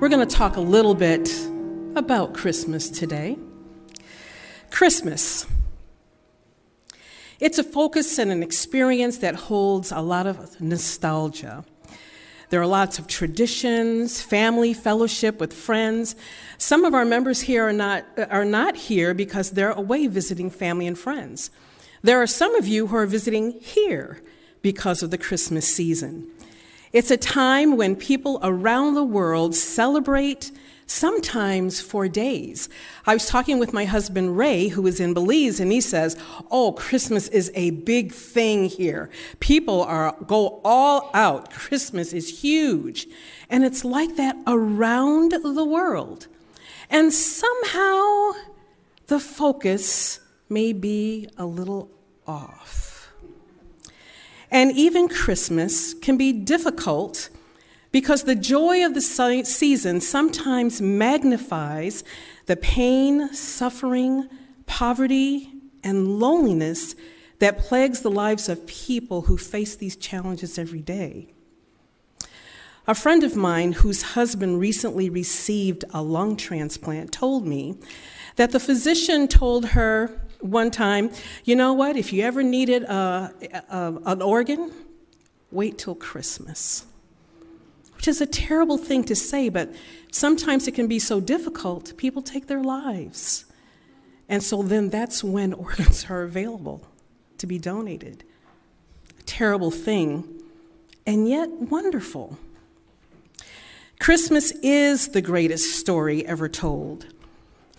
We're going to talk a little bit about Christmas today. Christmas. It's a focus and an experience that holds a lot of nostalgia. There are lots of traditions, family, fellowship with friends. Some of our members here are not, are not here because they're away visiting family and friends. There are some of you who are visiting here because of the Christmas season. It's a time when people around the world celebrate sometimes for days. I was talking with my husband Ray, who is in Belize, and he says, "Oh, Christmas is a big thing here. People are go all out. Christmas is huge." And it's like that around the world. And somehow the focus may be a little off. And even Christmas can be difficult because the joy of the season sometimes magnifies the pain, suffering, poverty, and loneliness that plagues the lives of people who face these challenges every day. A friend of mine whose husband recently received a lung transplant told me that the physician told her one time, you know what? If you ever needed a, a, an organ, wait till Christmas. Which is a terrible thing to say, but sometimes it can be so difficult, people take their lives. And so then that's when organs are available to be donated. A terrible thing, and yet wonderful. Christmas is the greatest story ever told.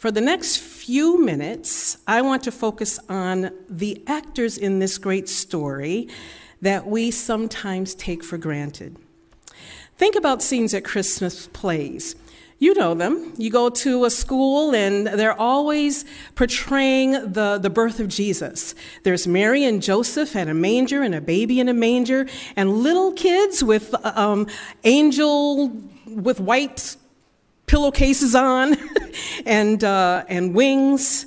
For the next few minutes, I want to focus on the actors in this great story that we sometimes take for granted. Think about scenes at Christmas plays. You know them. You go to a school and they're always portraying the, the birth of Jesus. There's Mary and Joseph and a manger and a baby in a manger and little kids with um, angel with white pillowcases on and, uh, and wings.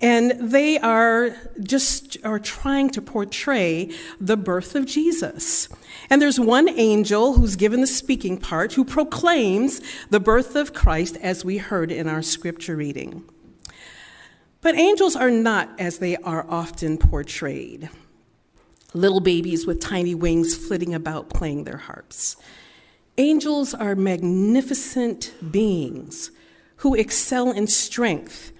And they are just are trying to portray the birth of Jesus. And there's one angel who's given the speaking part who proclaims the birth of Christ as we heard in our scripture reading. But angels are not as they are often portrayed little babies with tiny wings flitting about playing their harps. Angels are magnificent beings who excel in strength,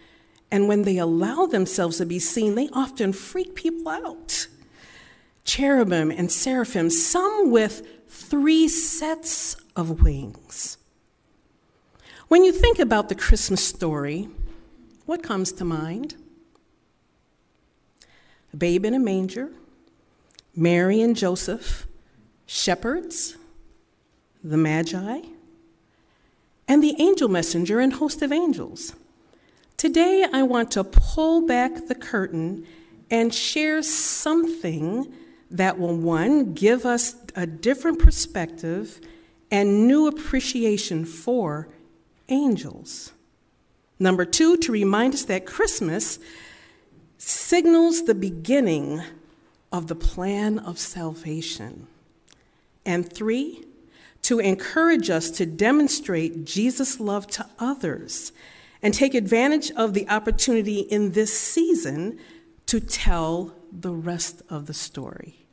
and when they allow themselves to be seen, they often freak people out. Cherubim and seraphim, some with three sets of wings. When you think about the Christmas story, what comes to mind? A babe in a manger, Mary and Joseph, shepherds, the Magi, and the angel messenger and host of angels. Today, I want to pull back the curtain and share something that will, one, give us a different perspective and new appreciation for angels. Number two, to remind us that Christmas signals the beginning of the plan of salvation. And three, to encourage us to demonstrate Jesus' love to others and take advantage of the opportunity in this season to tell the rest of the story.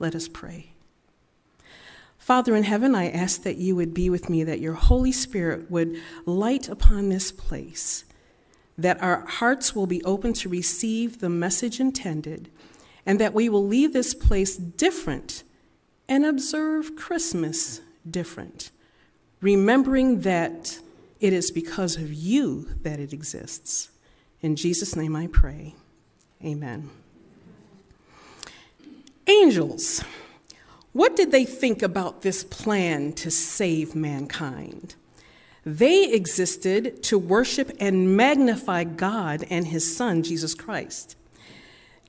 Let us pray. Father in heaven, I ask that you would be with me, that your Holy Spirit would light upon this place, that our hearts will be open to receive the message intended, and that we will leave this place different and observe Christmas different, remembering that it is because of you that it exists. In Jesus' name I pray. Amen. Angels. What did they think about this plan to save mankind? They existed to worship and magnify God and his Son, Jesus Christ.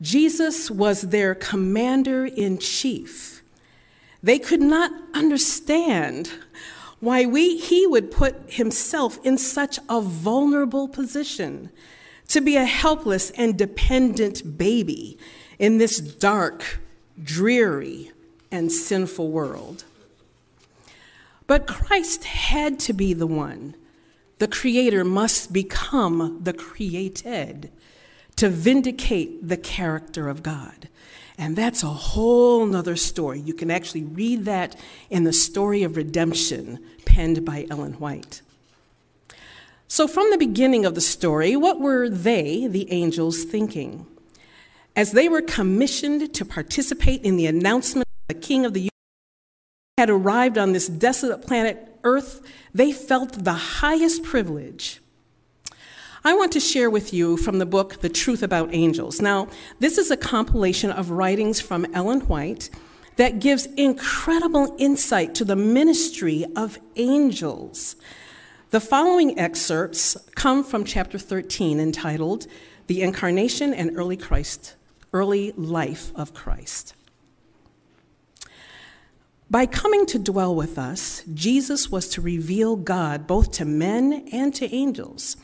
Jesus was their commander in chief they could not understand why we, he would put himself in such a vulnerable position to be a helpless and dependent baby in this dark, dreary, and sinful world. But Christ had to be the one. The Creator must become the created to vindicate the character of God. And that's a whole nother story. You can actually read that in the story of redemption penned by Ellen White. So, from the beginning of the story, what were they, the angels, thinking? As they were commissioned to participate in the announcement of the King of the universe had arrived on this desolate planet Earth, they felt the highest privilege I want to share with you from the book The Truth About Angels. Now, this is a compilation of writings from Ellen White that gives incredible insight to the ministry of angels. The following excerpts come from chapter 13 entitled The Incarnation and Early Christ, Early Life of Christ. By coming to dwell with us, Jesus was to reveal God both to men and to angels.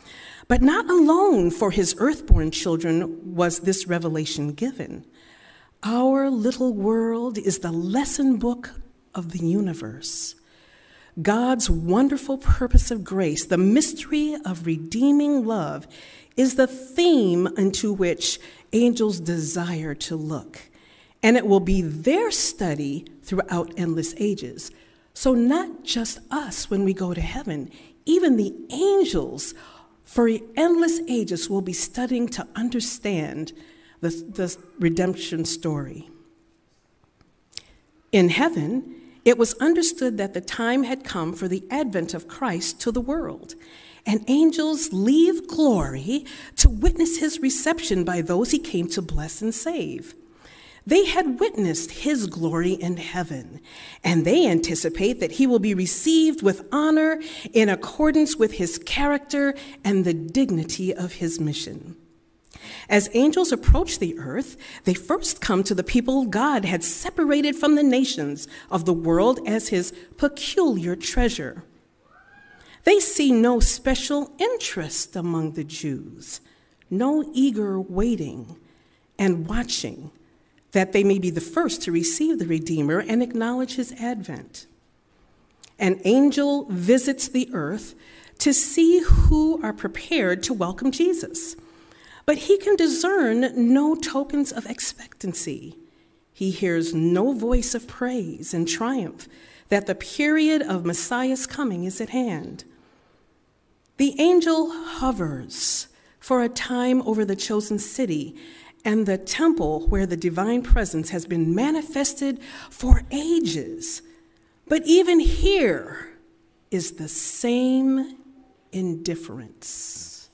But not alone for his earthborn children was this revelation given. Our little world is the lesson book of the universe. God's wonderful purpose of grace, the mystery of redeeming love, is the theme into which angels desire to look. And it will be their study throughout endless ages. So, not just us when we go to heaven, even the angels for endless ages, we'll be studying to understand the, the redemption story. In heaven, it was understood that the time had come for the advent of Christ to the world, and angels leave glory to witness his reception by those he came to bless and save. They had witnessed his glory in heaven, and they anticipate that he will be received with honor in accordance with his character and the dignity of his mission. As angels approach the earth, they first come to the people God had separated from the nations of the world as his peculiar treasure. They see no special interest among the Jews, no eager waiting and watching that they may be the first to receive the Redeemer and acknowledge his advent. An angel visits the earth to see who are prepared to welcome Jesus. But he can discern no tokens of expectancy. He hears no voice of praise and triumph that the period of Messiah's coming is at hand. The angel hovers for a time over the chosen city and the temple where the divine presence has been manifested for ages. But even here is the same indifference.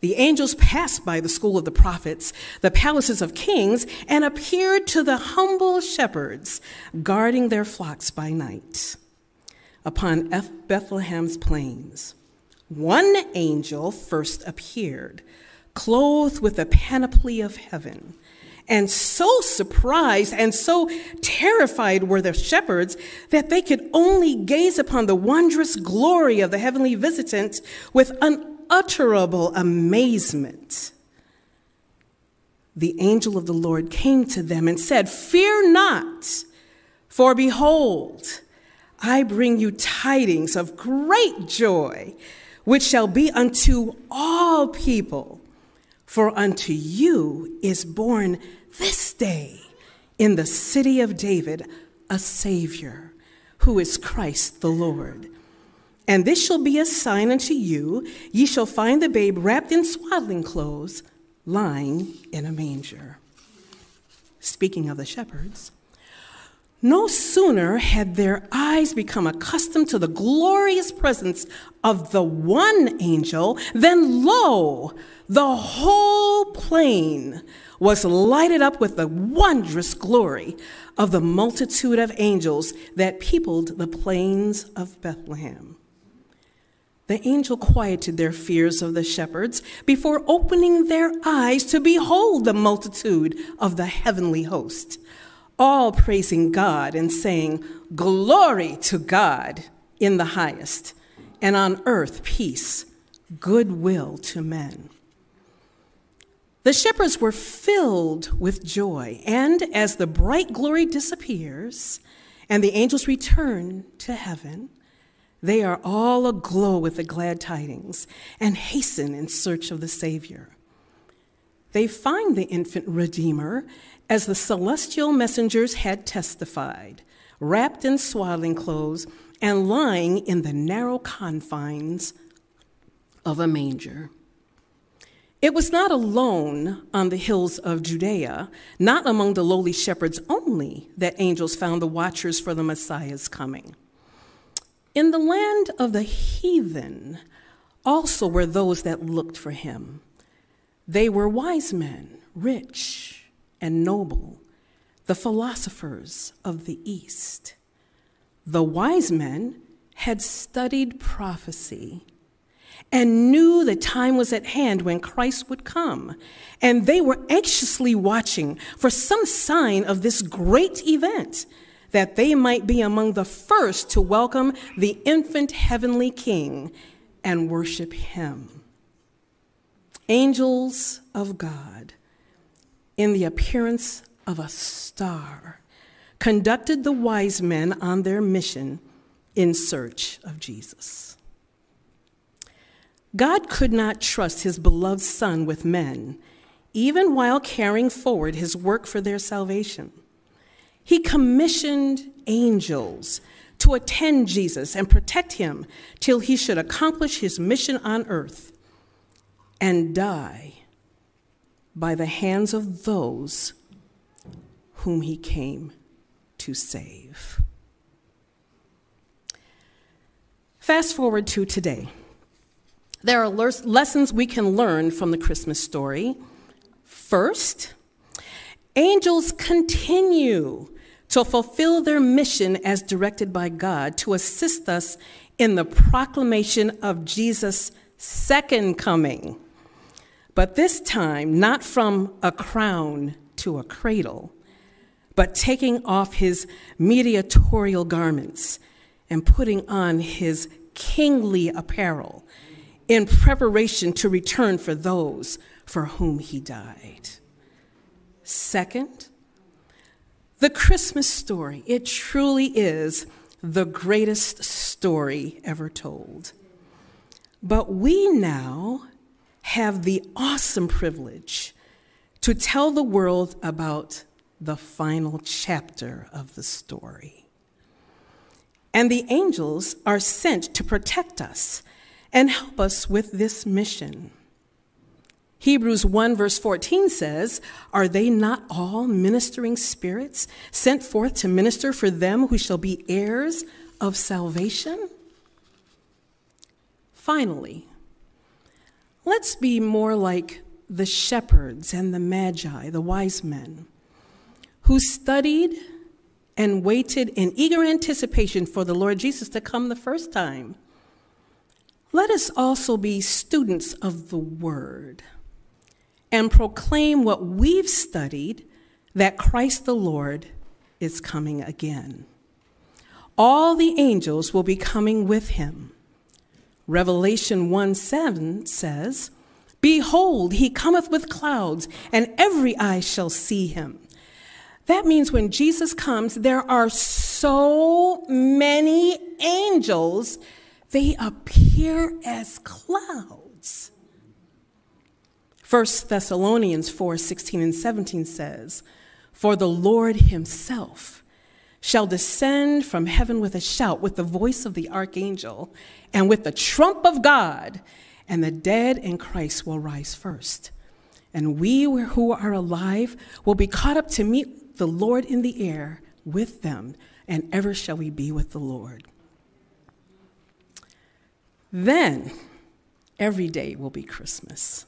The angels passed by the school of the prophets, the palaces of kings, and appeared to the humble shepherds guarding their flocks by night upon Bethlehem's plains. One angel first appeared clothed with the panoply of heaven. And so surprised and so terrified were the shepherds that they could only gaze upon the wondrous glory of the heavenly visitant with unutterable amazement. The angel of the Lord came to them and said, Fear not, for behold, I bring you tidings of great joy, which shall be unto all people. For unto you is born this day in the city of David a Savior, who is Christ the Lord. And this shall be a sign unto you ye shall find the babe wrapped in swaddling clothes, lying in a manger. Speaking of the shepherds, no sooner had their eyes become accustomed to the glorious presence of the one angel than lo, the whole plain was lighted up with the wondrous glory of the multitude of angels that peopled the plains of Bethlehem. The angel quieted their fears of the shepherds before opening their eyes to behold the multitude of the heavenly host, all praising God and saying, Glory to God in the highest, and on earth peace, goodwill to men. The shepherds were filled with joy, and as the bright glory disappears and the angels return to heaven, they are all aglow with the glad tidings and hasten in search of the Savior. They find the infant Redeemer as the celestial messengers had testified, wrapped in swaddling clothes and lying in the narrow confines of a manger. It was not alone on the hills of Judea, not among the lowly shepherds only, that angels found the watchers for the Messiah's coming. In the land of the heathen also were those that looked for him. They were wise men, rich and noble, the philosophers of the East. The wise men had studied prophecy and knew the time was at hand when Christ would come. And they were anxiously watching for some sign of this great event, that they might be among the first to welcome the infant heavenly King and worship him. Angels of God, in the appearance of a star, conducted the wise men on their mission in search of Jesus. God could not trust his beloved Son with men, even while carrying forward his work for their salvation. He commissioned angels to attend Jesus and protect him till he should accomplish his mission on earth and die by the hands of those whom he came to save. Fast forward to today. There are lessons we can learn from the Christmas story. First, angels continue to fulfill their mission as directed by God to assist us in the proclamation of Jesus' second coming. But this time, not from a crown to a cradle, but taking off his mediatorial garments and putting on his kingly apparel in preparation to return for those for whom he died. Second, the Christmas story. It truly is the greatest story ever told. But we now have the awesome privilege to tell the world about the final chapter of the story. And the angels are sent to protect us and help us with this mission. Hebrews 1, verse 14 says, Are they not all ministering spirits sent forth to minister for them who shall be heirs of salvation? Finally, let's be more like the shepherds and the magi, the wise men, who studied and waited in eager anticipation for the Lord Jesus to come the first time let us also be students of the Word and proclaim what we've studied that Christ the Lord is coming again. All the angels will be coming with him. Revelation 1 7 says, Behold, he cometh with clouds, and every eye shall see him. That means when Jesus comes, there are so many angels they appear as clouds. 1 Thessalonians 4 16 and 17 says, For the Lord himself shall descend from heaven with a shout, with the voice of the archangel, and with the trump of God, and the dead in Christ will rise first. And we who are alive will be caught up to meet the Lord in the air with them, and ever shall we be with the Lord. Then every day will be Christmas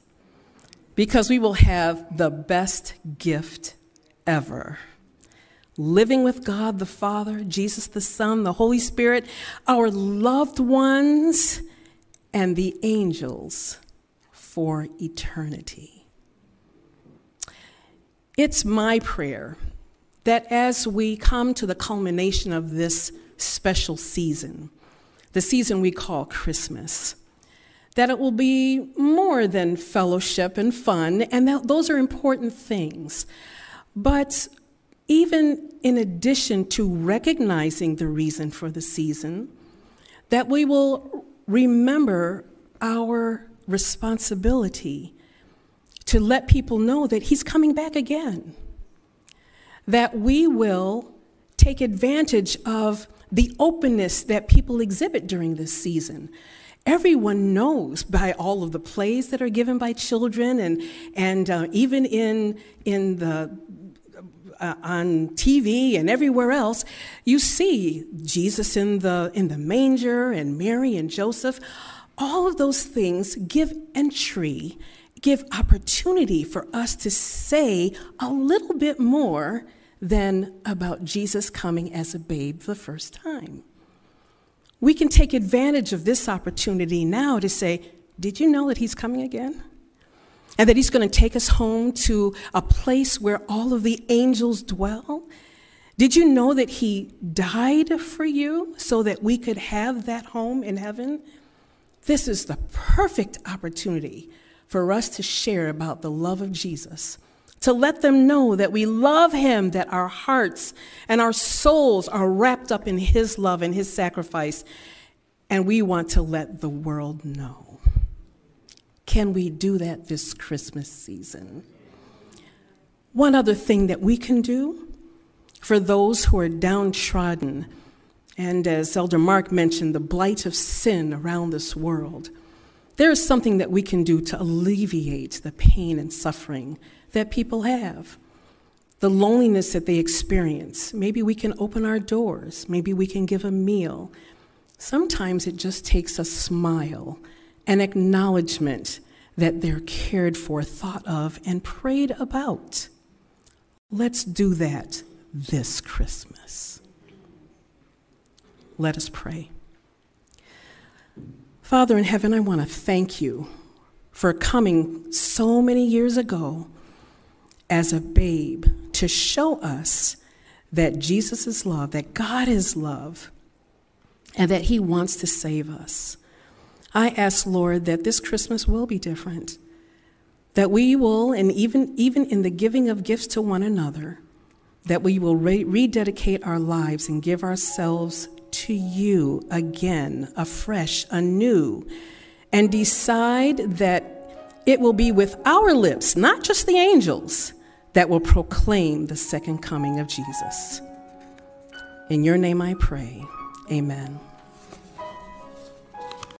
because we will have the best gift ever. Living with God the Father, Jesus the Son, the Holy Spirit, our loved ones, and the angels for eternity. It's my prayer that as we come to the culmination of this special season, the season we call Christmas. That it will be more than fellowship and fun, and those are important things. But even in addition to recognizing the reason for the season, that we will remember our responsibility to let people know that He's coming back again. That we will take advantage of the openness that people exhibit during this season. Everyone knows by all of the plays that are given by children, and, and uh, even in, in the, uh, on TV and everywhere else, you see Jesus in the, in the manger and Mary and Joseph. All of those things give entry, give opportunity for us to say a little bit more than about Jesus coming as a babe the first time. We can take advantage of this opportunity now to say, Did you know that He's coming again? And that He's going to take us home to a place where all of the angels dwell? Did you know that He died for you so that we could have that home in heaven? This is the perfect opportunity for us to share about the love of Jesus to let them know that we love him, that our hearts and our souls are wrapped up in his love and his sacrifice, and we want to let the world know. Can we do that this Christmas season? One other thing that we can do for those who are downtrodden, and as Elder Mark mentioned, the blight of sin around this world, there is something that we can do to alleviate the pain and suffering that people have, the loneliness that they experience. Maybe we can open our doors, maybe we can give a meal. Sometimes it just takes a smile, an acknowledgement that they're cared for, thought of, and prayed about. Let's do that this Christmas. Let us pray. Father in heaven, I want to thank you for coming so many years ago as a babe to show us that Jesus is love, that God is love, and that He wants to save us. I ask, Lord, that this Christmas will be different, that we will, and even, even in the giving of gifts to one another, that we will re- rededicate our lives and give ourselves to you again, afresh, anew, and decide that it will be with our lips, not just the angels, that will proclaim the second coming of Jesus. In your name I pray. Amen.